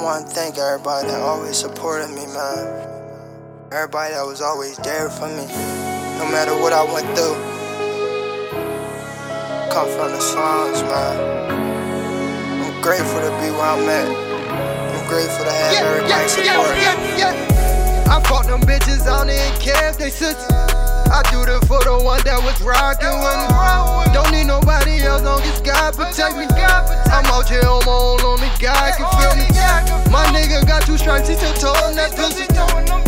I want to thank everybody that always supported me, man. Everybody that was always there for me, no matter what I went through. Come from the slums, man. I'm grateful to be where I'm at. I'm grateful to have everybody yeah, support yeah. I fought them bitches, I don't even care if they sister. I do it for the one that was rocking with me. Don't need nobody else, long as God protect me. I'm out here on my own, only God he still toting that pussy.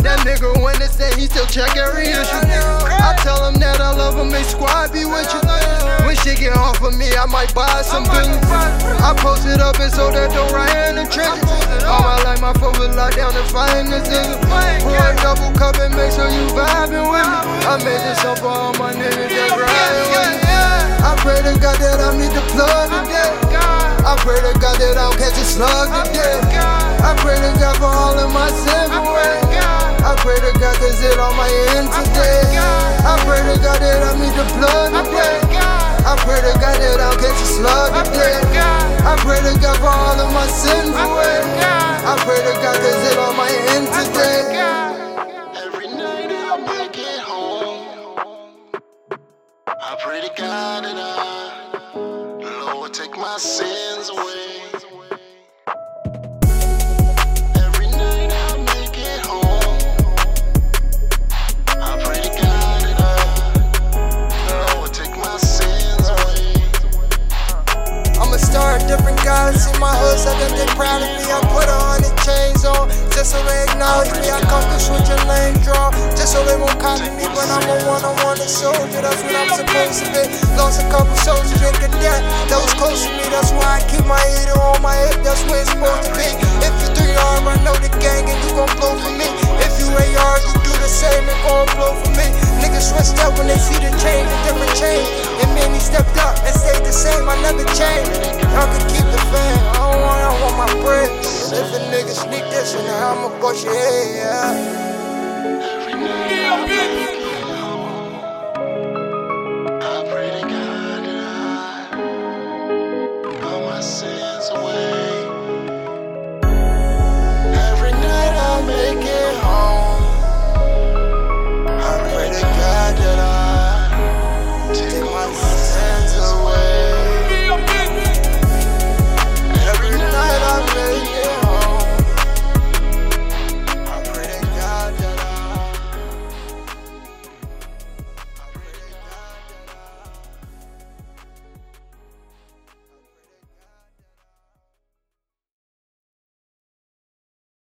That nigga when they say he still check every issue. I tell him that I love him, make squad be with you. When shit get off of me, I might buy some business. I post it up and so that don't right in the trenches. All my life, my phone was locked down and fighting this nigga. Pour a double cup and make sure you vibing with me. I made this up for all my niggas that riding with me. I pray to God that I meet the plug today. I pray to God that I don't catch a slug today. I pray to God for all of my sins away. I pray to God cause it on my end today. I pray to God that I meet the blood today. I pray to God that I don't catch a slug today. I pray to God for all of my sins away. I pray to God cause it on my end today. Every night I make it home. I pray to God that I, Lord, take my sins away. Guys. See my hood, so that they proud of me. I put a hundred chains on, just so they acknowledge me. I come to switch a lane draw, just so they won't copy me. But I'm a one-on-one soldier, that's what I'm supposed to be. Lost a couple soldiers in cadet, that was close to me. That's why I keep my heater on my hip, that's where it's supposed to be. If you three arm, I know the gang and you gon' blow for me. If you AR, you do the same and gon' blow for me. Niggas switched up when they see the change, a different change. And man, he stepped up and stayed the same, I never changed. Y'all can If a nigga sneak this, then I'ma bust your head, yeah.